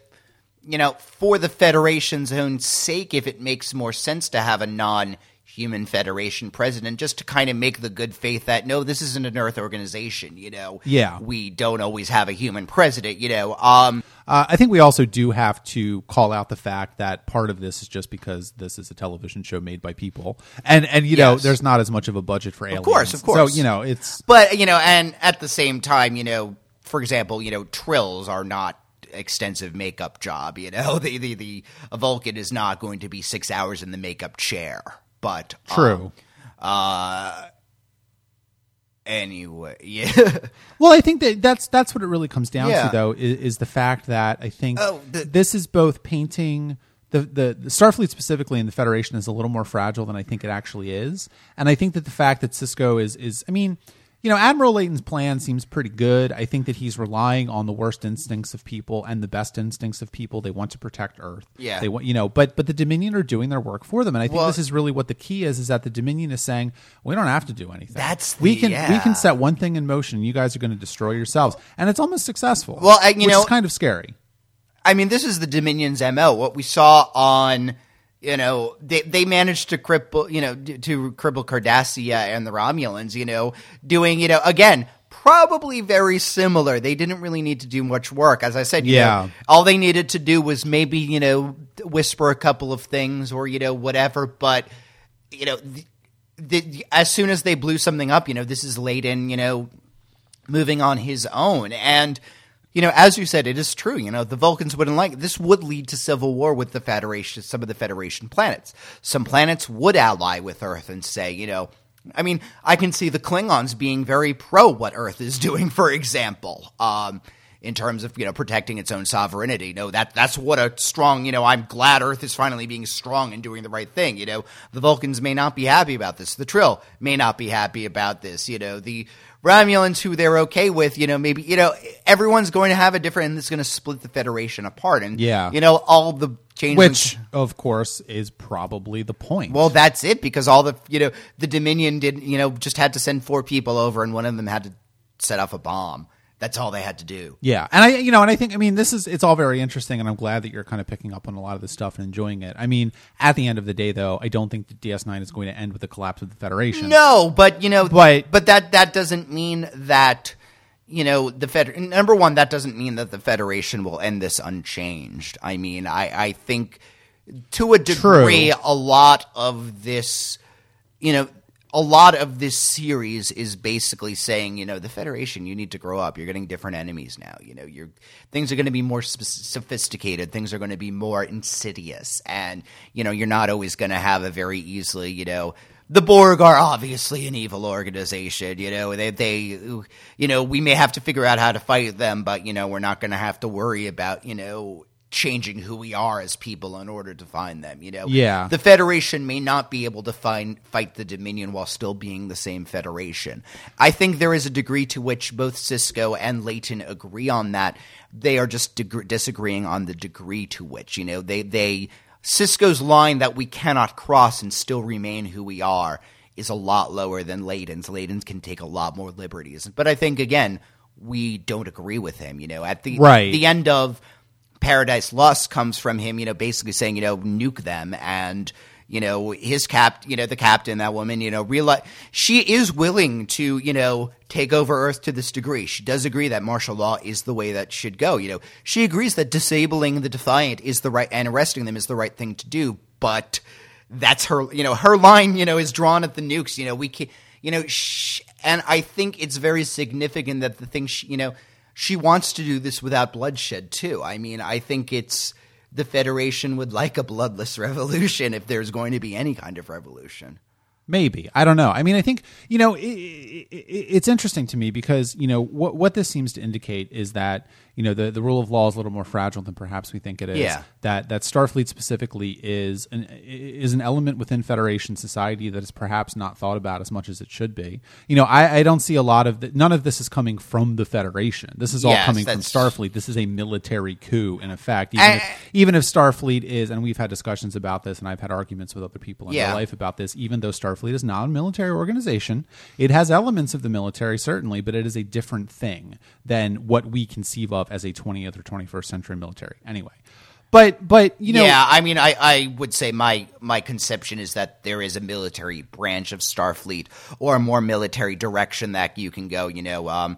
you know, for the Federation's own sake, if it makes more sense to have a non human federation president just to kind of make the good faith that no this isn't an earth organization you know Yeah. we don't always have a human president you know um Uh, I think we also do have to call out the fact that part of this is just because this is a television show made by people, and and you know there's not as much of a budget for aliens. Of course, of course. So you know it's but you know and at the same time you know for example you know trills are not extensive makeup job you know the the, the vulcan is not going to be six hours in the makeup chair but um, true. uh anyway yeah Well, I think that that's that's what it really comes down Yeah. to, though, is, is the fact that I think Oh, the- this is both painting the, the the Starfleet specifically and the Federation is a little more fragile than I think it actually is, and I think that the fact that Sisko is is I mean. You know, Admiral Leyton's plan seems pretty good. I think that he's relying on the worst instincts of people and the best instincts of people. They want to protect Earth. Yeah. They want, you know, but but the Dominion are doing their work for them, and I think Well- this is really what the key is: is that the Dominion is saying we don't have to do anything. That's we can we can set one thing in motion. You guys are going to destroy yourselves, and it's almost successful. Well, I- you know- is kind of scary. I mean, this is the Dominion's MO. What we saw on, you know, they they managed to cripple, you know, to cripple Cardassia and the Romulans, you know, doing, you know, again, probably very similar. They didn't really need to do much work. As I said, you Yeah. know, all they needed to do was maybe, you know, whisper a couple of things or, you know, whatever. But, you know, the, the, as soon as they blew something up, you know, this is Leyton, you know, moving on his own. And, you know, as you said, it is true. You know, the Vulcans wouldn't like this would lead to civil war with the Federation, some of the Federation planets. Some planets would ally with Earth and say, you know, I mean, I can see the Klingons being very pro what Earth is doing, for example. Um, in terms of you know protecting its own sovereignty, no, that that's what a strong you know. I'm glad Earth is finally being strong and doing the right thing. You know, the Vulcans may not be happy about this. The Trill may not be happy about this. You know, the Romulans who they're okay with. You know, maybe you know everyone's going to have a different, and it's going to split the Federation apart. And Yeah. you know all the changes. Which, of course, is probably the point. Well, that's it because all the you know the Dominion did you know just had to send four people over and one of them had to set off a bomb. That's all they had to do. yeah, and I, you know, and I think, I mean, this is it's all very interesting, and I'm glad that you're kind of picking up on a lot of this stuff and enjoying it. I mean, at the end of the day, though, I don't think that DS9 is going to end with the collapse of the Federation. No, but you know, But- but that that doesn't mean that you know the fed. Number one, that doesn't mean that the Federation will end this unchanged. I mean, I I think to a degree, True. a lot of this, you know. A lot of this series is basically saying, you know, the Federation, you need to grow up. You're getting different enemies now. You know, you're things are going to be more sophisticated. Things are going to be more insidious, and you know, you're not always going to have a very easily, you know, the Borg are obviously an evil organization. You know, they, they, you know, we may have to figure out how to fight them, but you know, we're not going to have to worry about, you know, changing who we are as people in order to find them. You know, Yeah. the Federation may not be able to find fight the Dominion while still being the same Federation. I think there is a degree to which both Sisko and Leyton agree on that. They are just deg- disagreeing on the degree to which you know they they Sisko's line that we cannot cross and still remain who we are is a lot lower than Leyton's. Leyton's can take a lot more liberties, but I think again we don't agree with him. You know, at the Right. the end of Paradise Lost comes from him, you know, basically saying, you know, nuke them and you know his cap you know the captain that woman you know realize she is willing to you know take over earth to this degree she does agree that martial law is the way that should go you know she agrees that disabling the defiant is the right and arresting them is the right thing to do but that's her you know her line you know is drawn at the nukes you know we can you know sh- and i think it's very significant that the thing she, you know she wants to do this without bloodshed too. I mean i think it's the federation would like a bloodless revolution if there's going to be any kind of revolution Maybe I don't know. I mean, I think you know it, it, it's interesting to me because you know what what this seems to indicate is that you know the the rule of law is a little more fragile than perhaps we think it is. Yeah. That that Starfleet specifically is an is an element within Federation society that is perhaps not thought about as much as it should be. You know, I, I don't see a lot of the, none of this is coming from the Federation. This is all Yes, coming from Starfleet. This is a military coup in effect. Even, I- if, even if Starfleet is, and we've had discussions about this, and I've had arguments with other people in Yeah. real life about this. Even though Starfleet is not a military organization, it has elements of the military certainly, but it is a different thing than what we conceive of as a 20th or 21st century military. Anyway, But but you know, yeah, I mean, I, I would say my my conception is that there is a military branch of Starfleet or a more military direction that you can go. You know, um,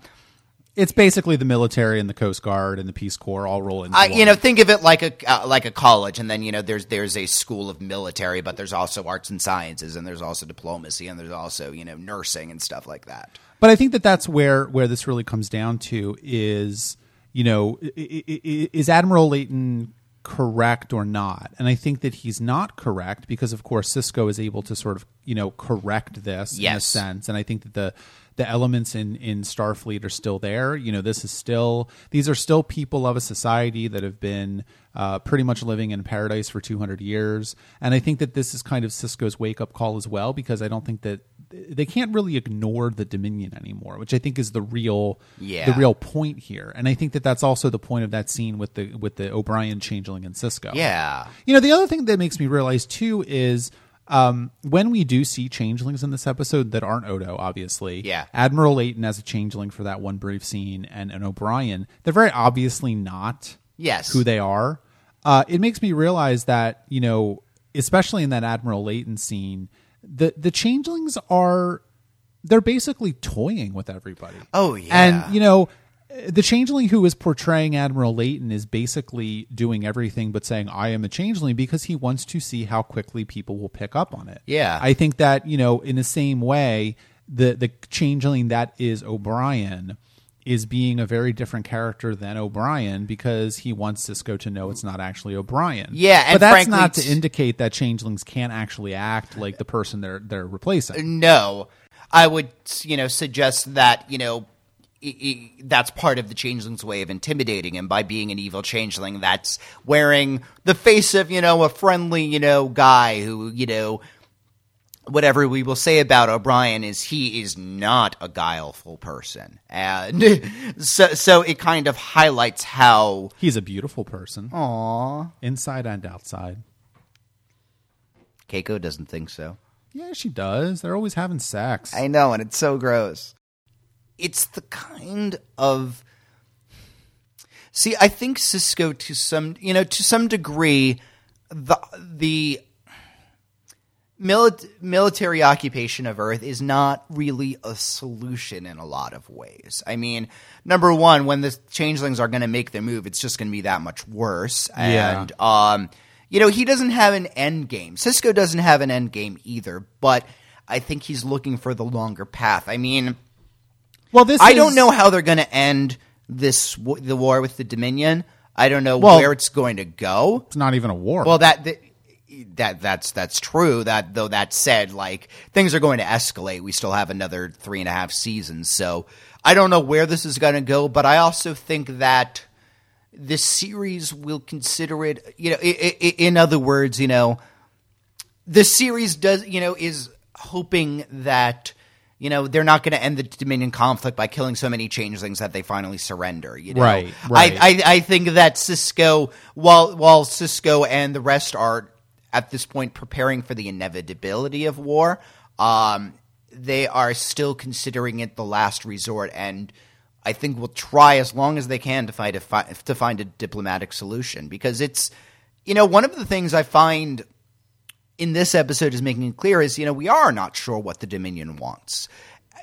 it's basically the military and the Coast Guard and the Peace Corps all roll into I, you know, think of it like a uh, like a college, and then you know, there's there's a school of military, but there's also arts and sciences, and there's also diplomacy, and there's also you know nursing and stuff like that. But I think that that's where where this really comes down to is you know is Admiral Leyton correct or not? And I think that he's not correct because of course Sisko is able to sort of you know correct this in a sense, and I think that the the elements in in Starfleet are still there. You know, this is still these are still people of a society that have been uh, pretty much living in paradise for 200 years, and I think that this is kind of Sisko's wake up call as well because I don't think that they can't really ignore the Dominion anymore, which I think is the real Yeah. the real point here, and I think that that's also the point of that scene with the with the O'Brien changeling and Sisko. Yeah, You know, the other thing that makes me realize too is um, when we do see changelings in this episode that aren't Odo, obviously. Yeah. Admiral Leyton as a changeling for that one brief scene, and, and O'Brien, they're very obviously not Yes. who they are. Uh, it makes me realize that you know, especially in that Admiral Leyton scene, the the changelings are they're basically toying with everybody. Oh, yeah. and you know. The changeling who is portraying Admiral Leyton is basically doing everything but saying, I am a changeling because he wants to see how quickly people will pick up on it. Yeah. I think that, you know, in the same way, the, the changeling that is O'Brien is being a very different character than O'Brien because he wants Sisko to know it's not actually O'Brien. Yeah, and but that's frankly, not to indicate that changelings can't actually act like the person they're they're replacing. no, I would you know suggest that you know. That's part of the changeling's way of intimidating him by being an evil changeling that's wearing the face of, you know, a friendly, you know, guy who, you know, whatever we will say about O'Brien is he is not a guileful person. And so so it kind of highlights how He's a beautiful person, Aww. inside and outside. Keiko doesn't think so. Yeah, she does. They're always having sex. I know, and it's so gross. It's the kind of See, I think Sisko to some, you know, to some degree the the mili- military occupation of Earth is not really a solution in a lot of ways. I mean, number one, when the changelings are going to make their move, it's just going to be that much worse. Yeah. And um, you know, he doesn't have an end game. Sisko doesn't have an end game either. But I think he's looking for the longer path. I mean, well, this I is- don't know how they're going to end this w- the war with the Dominion. I don't know Well- where it's going to go. It's not even a war. Well, that, that that that's that's true. That though that said, like things are going to escalate. We still have another three and a half seasons, so I don't know where this is going to go. But I also think that this series will consider it. You know, i i in other words, you know, the series does. You know, is hoping that. You know, they're not going to end the Dominion conflict by killing so many changelings that they finally surrender. You know? Right, right. I, I, I think that Sisko, while while Sisko and the rest are at this point preparing for the inevitability of war, um, they are still considering it the last resort, and I think will try as long as they can to find a fi- to find a diplomatic solution because it's you know one of the things I find in this episode is making it clear is you know we are not sure what the Dominion wants.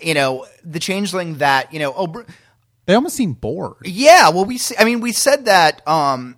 You know the changeling that you know oh. they almost seem bored. Yeah, well, we. I mean, we said that. Um,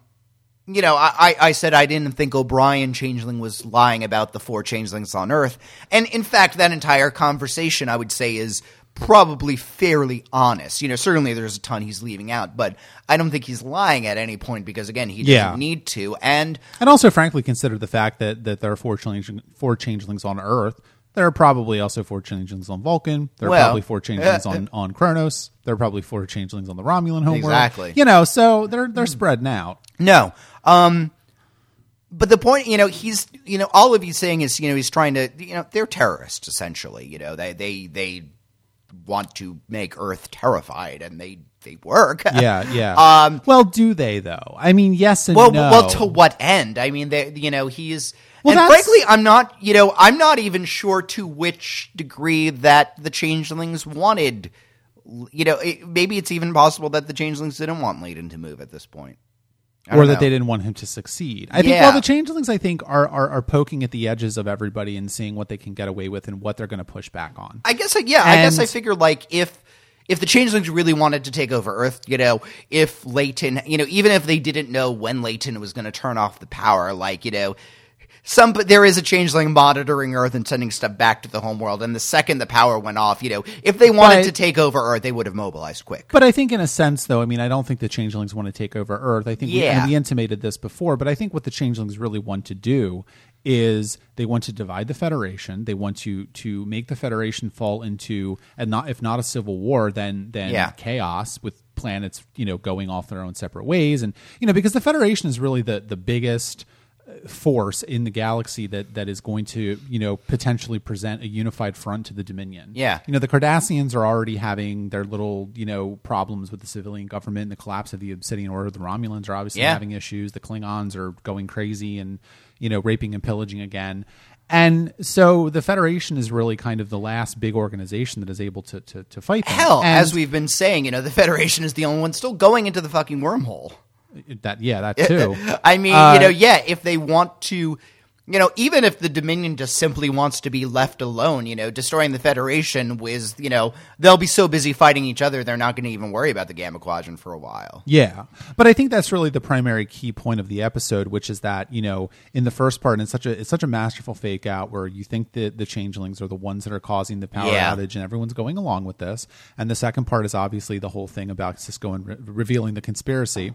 you know, I, I I said I didn't think O'Brien Changeling was lying about the four changelings on Earth, and in fact, that entire conversation, I would say, is probably fairly honest. You know, certainly there's a ton he's leaving out, but I don't think he's lying at any point because again, he doesn't Yeah. need to. And And also, frankly, consider the fact that, that there are four, changeling, four changelings on Earth. There are probably also four changelings on Vulcan. There are Well, probably four changelings on, on Kronos. There are probably four changelings on the Romulan homeworld. Exactly. You know, so they're they're spreading out. No. Um but the point, you know, he's you know, all of he's saying is, you know, he's trying to you know, they're terrorists essentially, you know. They they they want to make Earth terrified and they they work. Yeah, yeah. Um, well, do they though? I mean, yes and well, no. well, to what end? I mean, they, you know, he is. Well, and that's- frankly, I'm not. You know, I'm not even sure to which degree that the changelings wanted. You know, it, maybe it's even possible that the changelings didn't want Leyton to move at this point. Or that know. they didn't want him to succeed. I think Yeah. well, the changelings, I think, are, are are poking at the edges of everybody and seeing what they can get away with and what they're going to push back on. I guess, yeah, I guess I And- figure like if if the changelings really wanted to take over Earth, you know, if Leyton, you know, even if they didn't know when Leyton was going to turn off the power, like you know. Some, but there is a changeling monitoring Earth and sending stuff back to the homeworld. And the second the power went off, you know, if they wanted But- to take over Earth, they would have mobilized quick. But I think, in a sense, though, I mean, I don't think the changelings want to take over Earth. I think, we, Yeah. and we intimated this before, but I think what the changelings really want to do is they want to divide the Federation. They want to to make the Federation fall into, and not if not a civil war, then then Yeah. chaos with planets, you know, going off their own separate ways, and you know, because the Federation is really the the biggest force in the galaxy that that is going to you know potentially present a unified front to the Dominion. Yeah. you know the Cardassians are already having their little you know problems with the civilian government and the collapse of the Obsidian Order. The Romulans are obviously Yeah. having issues. The Klingons are going crazy and you know raping and pillaging again. And so the Federation is really kind of the last big organization that is able to to, to fight them. Hell, And as we've been saying, you know, the Federation is the only one still going into the fucking wormhole. That yeah that too. I mean, Uh, you know, yeah, if they want to, you know, even if the Dominion just simply wants to be left alone, you know, destroying the Federation was, you know, they'll be so busy fighting each other, they're not going to even worry about the Gamma Quadrant for a while. Yeah, but I think that's really the primary key point of the episode, which is that you know in the first part, and it's such a it's such a masterful fake out where you think that the changelings are the ones that are causing the power Yeah. outage, and everyone's going along with this. And the second part is obviously the whole thing about Sisko and re- revealing the conspiracy.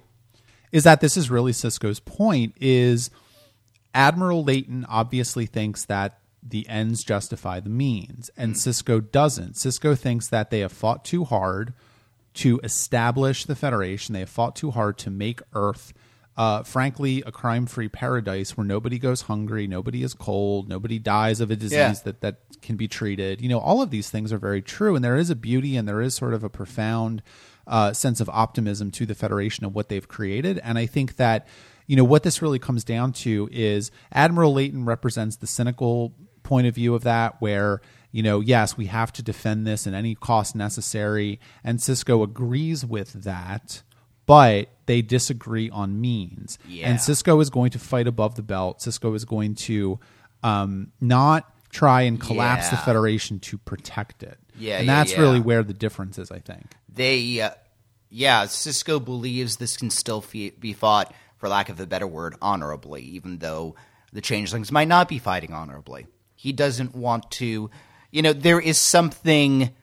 Is that this is really Sisko's point? Is Admiral Leyton obviously thinks that the ends justify the means, and Sisko doesn't. Sisko thinks that they have fought too hard to establish the Federation. They have fought too hard to make Earth, uh, frankly, a crime-free paradise where nobody goes hungry, nobody is cold, nobody dies of a disease Yeah. that that can be treated. You know, all of these things are very true, and there is a beauty and there is sort of a profound uh, sense of optimism to the Federation of what they've created. And I think that you know what this really comes down to is Admiral Leyton represents the cynical point of view of that, where you know, yes, we have to defend this at any cost necessary, and Sisko agrees with that. But they disagree on means, Yeah. and Sisko is going to fight above the belt. Sisko is going to um, not try and collapse the Federation to protect it. Yeah, and yeah, that's yeah. really where the difference is. I think. They, uh, yeah, Sisko believes this can still fe- be fought, for lack of a better word, honorably, even though the changelings might not be fighting honorably. He doesn't want to, you know, there is something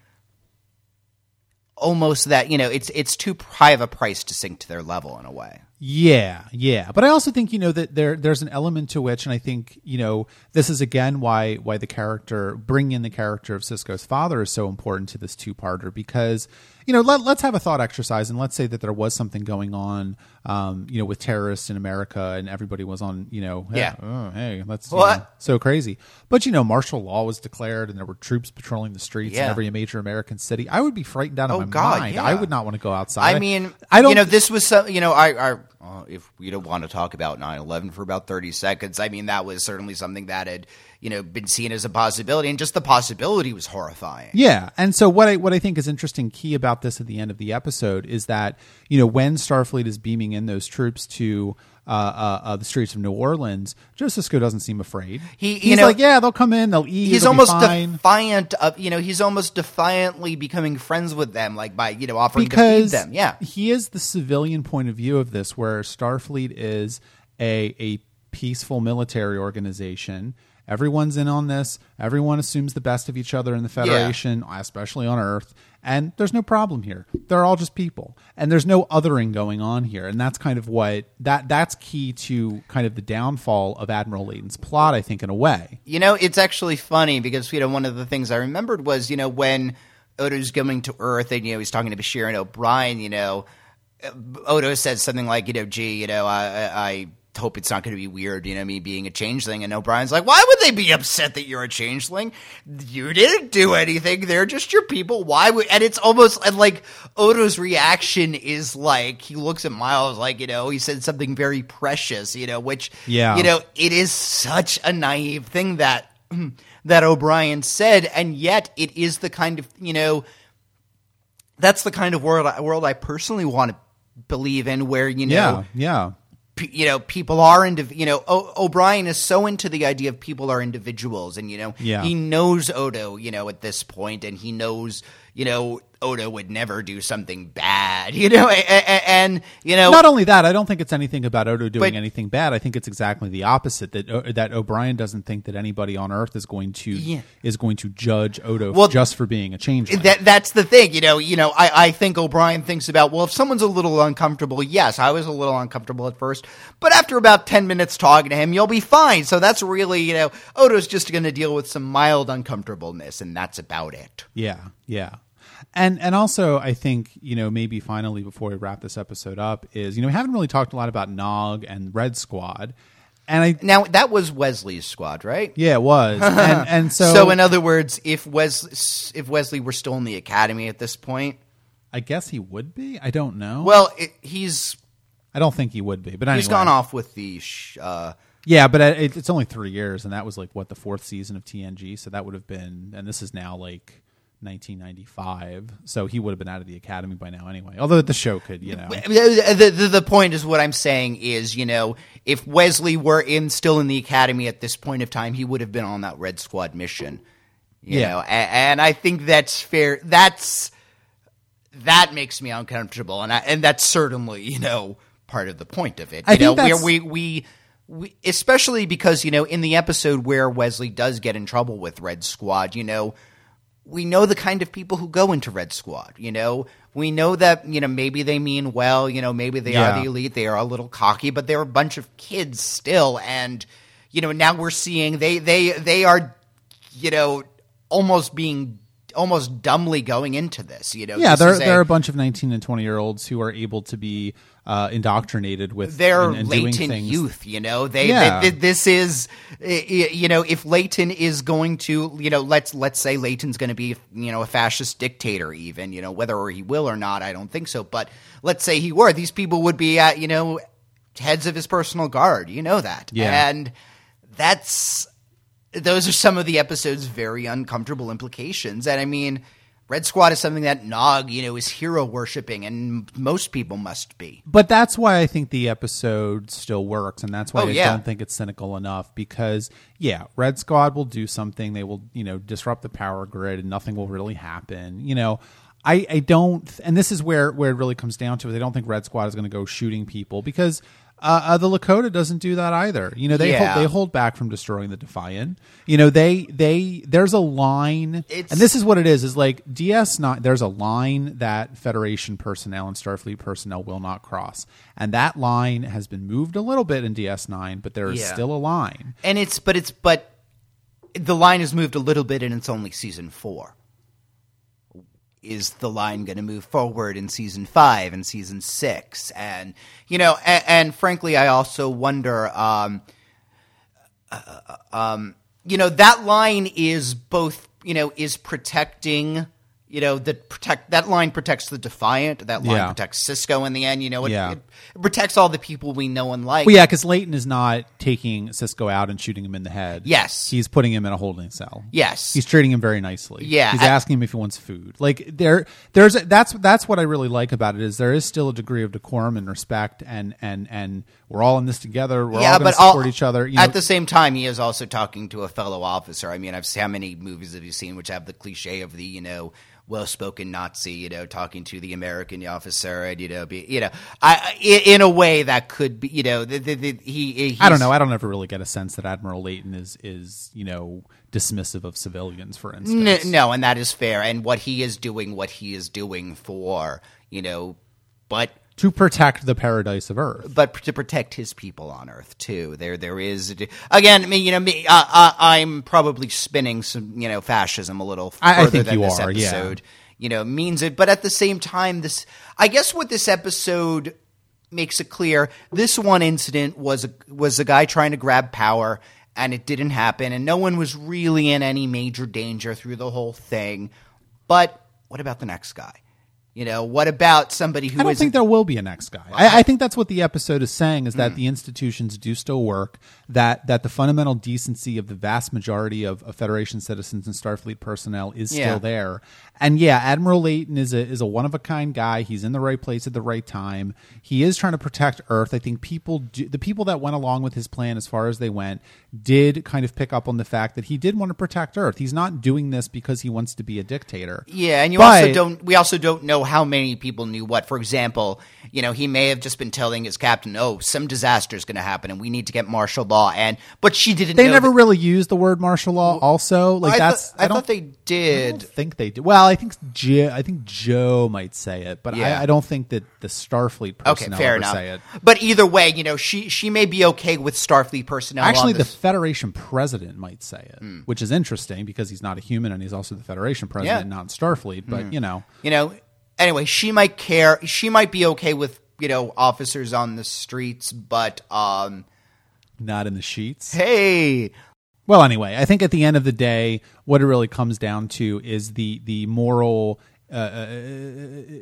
almost that, you know, it's it's too high of a price to sink to their level in a way. Yeah, yeah, but I also think you know that there there's an element to which, and I think you know this is again why why the character bringing in the character of Sisko's father is so important to this two parter because you know let let's have a thought exercise and let's say that there was something going on, um, you know, with terrorists in America and everybody was on you know Yeah. oh, hey that's What? know, so crazy, but you know martial law was declared and there were troops patrolling the streets in every major American city. I would be frightened out of Oh, my God, mind. yeah. I would not want to go outside. I mean, I don't. You know, this was some. You know, I, I uh, if we don't want to talk about 9-11 for about thirty seconds, I mean, that was certainly something that had you know been seen as a possibility, and just the possibility was horrifying. Yeah, and so what I what I think is interesting key about this at the end of the episode is that you know when Starfleet is beaming in those troops to uh, uh, uh, the streets of New Orleans, Joe Sisko doesn't seem afraid. He- you he's know- like, yeah, they'll come in, they'll eat. He's almost defiant of you know he's almost defiantly becoming friends with them like by you know offering because to feed them yeah he is the civilian point of view of this, where Starfleet is a a peaceful military organization. Everyone's in on this. Everyone assumes the best of each other in the Federation, especially on Earth. And there's no problem here. They're all just people, and there's no othering going on here. And that's kind of what that that's key to kind of the downfall of Admiral Leyton's plot, I think, in a way. You know, it's actually funny because you know one of the things I remembered was you know when Odo's coming to Earth and you know he's talking to Bashir and O'Brien. You know, Odo said something like, you know, gee, you know, I, I hope it's not going to be weird, you know, me being a changeling. And O'Brien's like, why would they be upset that you're a changeling? You didn't do anything. They're just your people. Why would? And it's almost and like Odo's reaction is like he looks at Miles like you know he said something very precious, you know, which Yeah. you know it is such a naive thing that that O'Brien said, and yet it is the kind of you know that's the kind of world I, world I personally want to believe in, where you know Yeah, yeah. You know, people are indiv- you know, o- O'Brien is so into the idea of people are individuals, and you know, Yeah. he knows Odo, you know, at this point, and he knows, you know, Odo would never do something bad, you know, and, and you know, Not only that, I don't think it's anything about Odo doing But- anything bad. I think it's exactly the opposite. That O- that O'Brien doesn't think that anybody on Earth is going to Yeah. is going to judge Odo Well, just for being a changeling. that that's the thing, you know. You know, I, I think O'Brien thinks about well, if someone's a little uncomfortable, yes, I was a little uncomfortable at first, but after about ten minutes talking to him, you'll be fine. So that's really, you know, Odo's just going to deal with some mild uncomfortableness, and that's about it. Yeah, yeah. And and also I think, you know, maybe finally before we wrap this episode up is, you know, we haven't really talked a lot about Nog and Red Squad. And I Now that was Wesley's squad, right? yeah, it was. and and so So, in other words, if Wesley if Wesley were still in the academy at this point, I guess he would be. I don't know. well, it, he's I don't think he would be. But anyway. he's gone off with the. Sh- uh, Yeah, but it, it's only 3 years and that was like what the fourth season of TNG, so that would have been and this is now like 1995. So he would have been out of the academy by now anyway. Although the show could, you know. the, the, the point is what I'm saying is, you know, if Wesley were in still in the academy at this point of time, he would have been on that Red Squad mission. You Yeah. know, a- and I think that's fair. That's that makes me uncomfortable, and I, and that's certainly you know part of the point of it. I You think know, that's- we we. We, especially because you know in the episode where Wesley does get in trouble with Red Squad, you know we know the kind of people who go into Red Squad. You know, we know that you know maybe they mean well. You know, maybe they Yeah. are the elite. They are a little cocky, but they're a bunch of kids still. And you know, now we're seeing they they they are, you know, almost being almost dumbly going into this. You know, Yeah, this there is there are a bunch of 19 and 20 year olds who are able to be uh, indoctrinated with their and, and doing latent things. youth. You know, they, Yeah. they, this is you know if Leyton is going to you know let's let's say Leyton's going to be you know a fascist dictator even you know whether or he will or not I don't think so but let's say he were these people would be at you know heads of his personal guard you know that Yeah. and that's those are some of the episode's very uncomfortable implications and I mean. Red Squad is something that Nog, you know, is hero worshipping, and most people must be. But that's why I think the episode still works, and that's why Oh, I yeah. don't think it's cynical enough. Because yeah, Red Squad will do something; they will, you know, disrupt the power grid, and nothing will really happen. You know, I I don't, and this is where where it really comes down to it. I don't think Red Squad is going to go shooting people because. Uh, uh, the Lakota doesn't do that either. You know, they Yeah. hold, they hold back from destroying the Defiant. You know, they they there's a line, It's- and this is what it is: is like DS not. There's a line that Federation personnel and Starfleet personnel will not cross, and that line has been moved a little bit in DS nine, but there is Yeah. still a line. And it's but it's but the line has moved a little bit and it's only season 4. Is the line going to move forward in season 5 and season 6 and you know and, and frankly I also wonder um uh, um you know that line is both you know is protecting you know the protect that line protects the defiant that line Yeah. protects Sisko in the end you know it, Yeah. it, it protects all the people we know and like Well, yeah, because Leyton is not taking Sisko out and shooting him in the head. Yes. he's putting him in a holding cell. yes He's treating him very nicely. Yeah, he's I- asking him if he wants food. Like there, there's that's that's what I really like about it is there is still a degree of decorum and respect, and and and we're all in this together. We're all going to support each other. You know, at the same time, he is also talking to a fellow officer. I mean, I've seen how many movies have you seen which have the cliche of the you know well-spoken Nazi, you know, talking to the American officer, and you know, be you know, I in a way that could be, you know, the, the, the, he. I don't know. I don't ever really get a sense that Admiral Leyton is is you know dismissive of civilians, for instance. N- no, and that is fair. And what he is doing, what he is doing for, you know, but To protect the paradise of Earth. but to protect his people on Earth too. There, there is again. I mean, you know, me. Uh, uh, I'm probably spinning some, you know, fascism a little further I- I think than you this are, yeah. episode. You know, means it. But at the same time, this. I guess what this episode makes it clear. This one incident was a, was a guy trying to grab power. And it didn't happen, and no one was really in any major danger through the whole thing. But what about the next guy? You know, what about somebody who I don't think there will be a next guy. I, I think that's what the episode is saying is that hmm. the institutions do still work. That that the fundamental decency of the vast majority of, of Federation citizens and Starfleet personnel is Yeah. still there. And yeah, Admiral Leyton is a is a one of a kind guy. He's in the right place at the right time. He is trying to protect Earth. I think people do, the people that went along with his plan as far as they went did kind of pick up on the fact that he did want to protect Earth. He's not doing this because he wants to be a dictator. Yeah, and you But- also don't. We also don't know how many people knew what. For example, you know, he may have just been telling his captain, "Oh, some disaster is going to happen, and we need to get martial law." And but she didn't. They never that- really used the word martial law. Also, like I that's thought, I, don't thought they did. I think they did. Well, I think Joe, I think Joe might say it, but Yeah. I, I don't think that the Starfleet Okay, personnel fair ever enough. say it. But either way, you know, she she may be okay with Starfleet personnel. Actually, the. Federation president might say it, Hmm. which is interesting because he's not a human and he's also the Federation president, Yeah. Not Starfleet. But you know, you know. Anyway, she might care. She might be okay with you know officers on the streets, but um, not in the sheets. hey, Well, anyway, I think at the end of the day, what it really comes down to is the the moral. Uh, uh,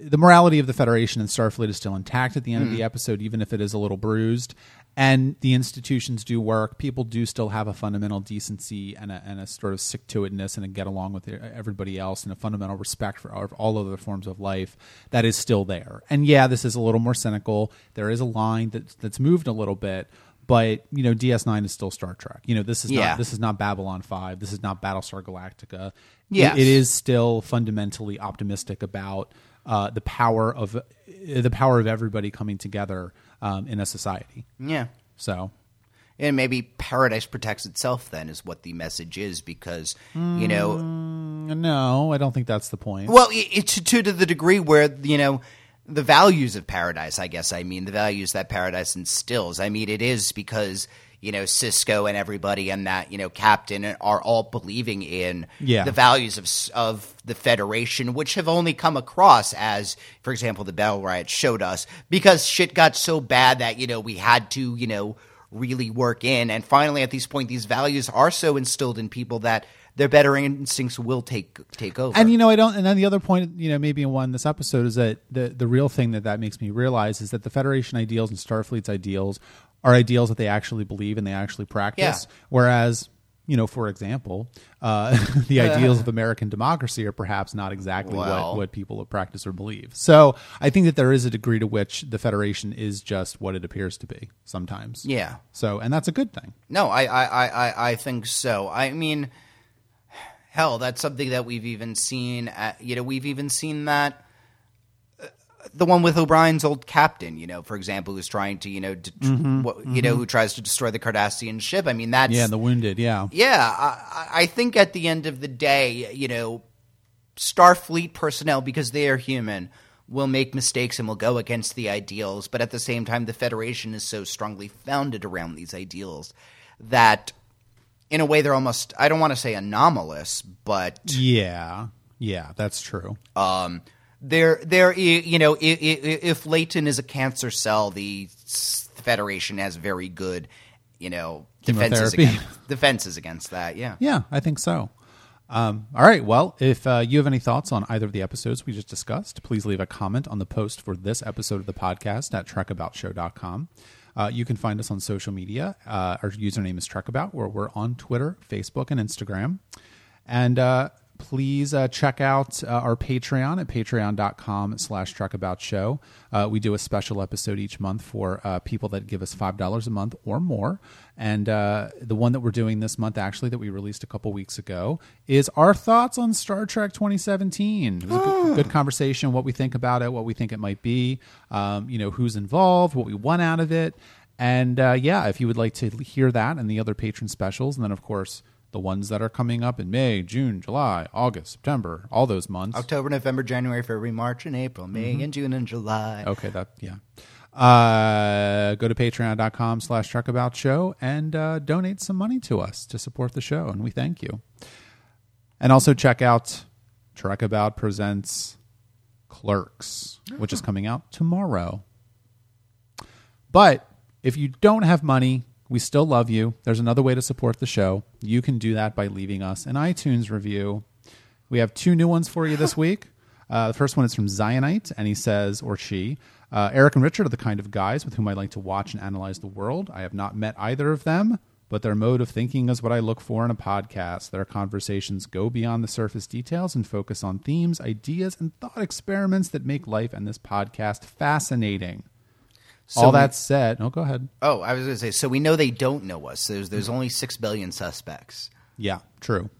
the morality of the Federation and Starfleet is still intact at the end of the episode, even if it is a little bruised. And the institutions do work. People do still have a fundamental decency and a, and a sort of stick to itness and a get along with everybody else and a fundamental respect for all- other forms of life that is still there. And yeah, this is a little more cynical. There is a line that, that's moved a little bit, but you know, DS9 is still Star Trek. You know, this is Yeah. not this is not Babylon Five. This is not Battlestar Galactica. Yes. It- it is still fundamentally optimistic about uh, the power of uh, the power of everybody coming together um, in a society. yeah. So And maybe paradise protects itself. Then is what the message is, because you know, no, I don't think that's the point. well, it, it's to, to the degree where you know the values of paradise. I guess I mean the values that paradise instills. I mean it is because you know Sisko and everybody and that you know captain are all believing in Yeah. the values of of the Federation, which have only come across as, for example, the Bell Riot showed us, because shit got so bad that you know we had to you know really work in, and finally at this point, these values are so instilled in people that their better instincts will take take over. And you know, I don't. And then the other point, you know, maybe in one this episode is that the the real thing that that makes me realize is that the Federation ideals and Starfleet's ideals are ideals that they actually believe and they actually practice. Yeah. Whereas, you know, for example, uh, the ideals of American democracy are perhaps not exactly Well. what what people practice or believe. So I think that there is a degree to which the Federation is just what it appears to be sometimes. yeah. So, and that's a good thing. No, I, I, I, I- think so. I mean, hell, that's something that we've even seen. At, you know, we've even seen that. The one with O'Brien's old captain, you know, for example, who's trying to, you know, d- what, you know, who tries to destroy the Cardassian ship. I mean, that's Yeah, the wounded. Yeah. yeah, I, I- I think at the end of the day, you know, Starfleet personnel, because they are human, will make mistakes and will go against the ideals. But at the same time, the Federation is so strongly founded around these ideals that, in a way, they're almost, I don't want to say anomalous, but Yeah. Yeah, that's true. um, they're, they're, you know, if, Leyton is a cancer cell, the Federation has very good, you know, defenses against, defenses against that. Yeah. Yeah, I think so. Um, all right. Well, if uh, you have any thoughts on either of the episodes we just discussed, please leave a comment on the post for this episode of the podcast at trekaboutshow.com. Uh, you can find us on social media. Uh, our username is Trekabout, where we're on Twitter, Facebook, and Instagram. And uh, please uh, check out uh, our Patreon at patreon.com slash trekaboutshow. Uh, we do a special episode each month for uh, people that give us $5 a month or more. And uh, the one that we're doing this month, actually, that we released a couple weeks ago, is our thoughts on Star Trek 2017. It was a good, good conversation, what we think about it, what we think it might be, um, you know, who's involved, what we want out of it. And uh, yeah, if you would like to hear that and the other patron specials, and then, of course, the ones that are coming up in May, June, July, August, September, all those months. October, November, January, February, March, and April, May, and June, and July. Okay, that yeah. Uh, go to patreon.com slash trekabout show and uh, donate some money to us to support the show, and we thank you. And also check out Trekabout Presents Clerks, which is coming out tomorrow. But if you don't have money, we still love you. There's another way to support the show. You can do that by leaving us an iTunes review. We have two new ones for you this week. Uh, the first one is from Zionite, and he says, or she, uh, Eric and Richard are the kind of guys with whom I like to watch and analyze the world. I have not met either of them, but their mode of thinking is what I look for in a podcast. Their conversations go beyond the surface details and focus on themes, ideas, and thought experiments that make life and this podcast fascinating. So All that said, oh, go ahead. Oh, I was going to say. So we know they don't know us. There's there's only six billion suspects. Yeah, true.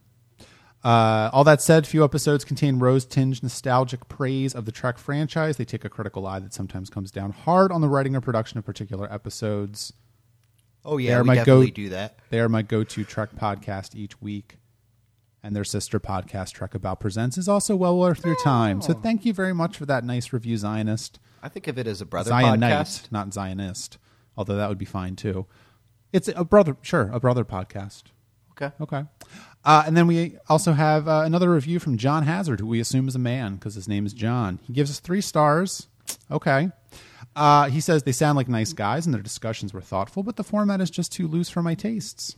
Uh, all that said, few episodes contain rose tinged nostalgic praise of the Trek franchise. They take a critical eye that sometimes comes down hard on the writing or production of particular episodes. Oh yeah, are we my definitely go- do that. They are my go to Trek podcast each week. And their sister podcast, Trek About Presents, is also well worth your time. So thank you very much for that nice review, Zionist. I think of it as a brother Zionite, podcast. not Zionist, although that would be fine too. It's a brother, sure, a brother podcast. Okay. Okay. Uh, and then we also have uh, another review from John Hazard, who we assume is a man because his name is John. He gives us three stars. Okay. Uh, he says they sound like nice guys and their discussions were thoughtful, but the format is just too loose for my tastes.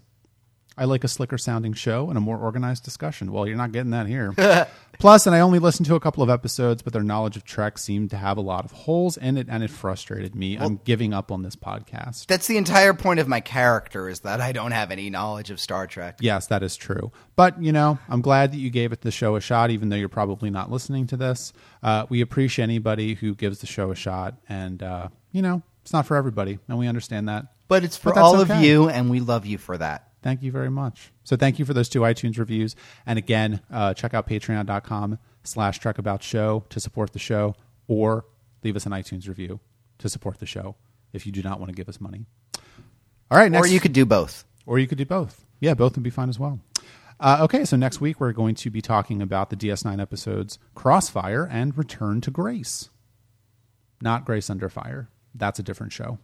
I like a slicker sounding show and a more organized discussion. Well, you're not getting that here. Plus, and I only listened to a couple of episodes, but their knowledge of Trek seemed to have a lot of holes in it, and it frustrated me. I'm giving up on this podcast. That's the entire point of my character is that I don't have any knowledge of Star Trek. Yes, that is true. But, you know, I'm glad that you gave it the show a shot, even though you're probably not listening to this. Uh, we appreciate anybody who gives the show a shot. And, uh, you know, it's not for everybody. And we understand that. But it's for But all okay. of you, and we love you for that. Thank you very much. So thank you for those two iTunes reviews. And again, uh, check out patreon.com slash trekabout show to support the show or leave us an iTunes review to support the show if you do not want to give us money. All right. Next, Or you could do both. or you could do both. Yeah, both would be fine as well. Uh, okay, so next week we're going to be talking about the DS9 episodes Crossfire and Return to Grace. Not Grace Under Fire. That's a different show.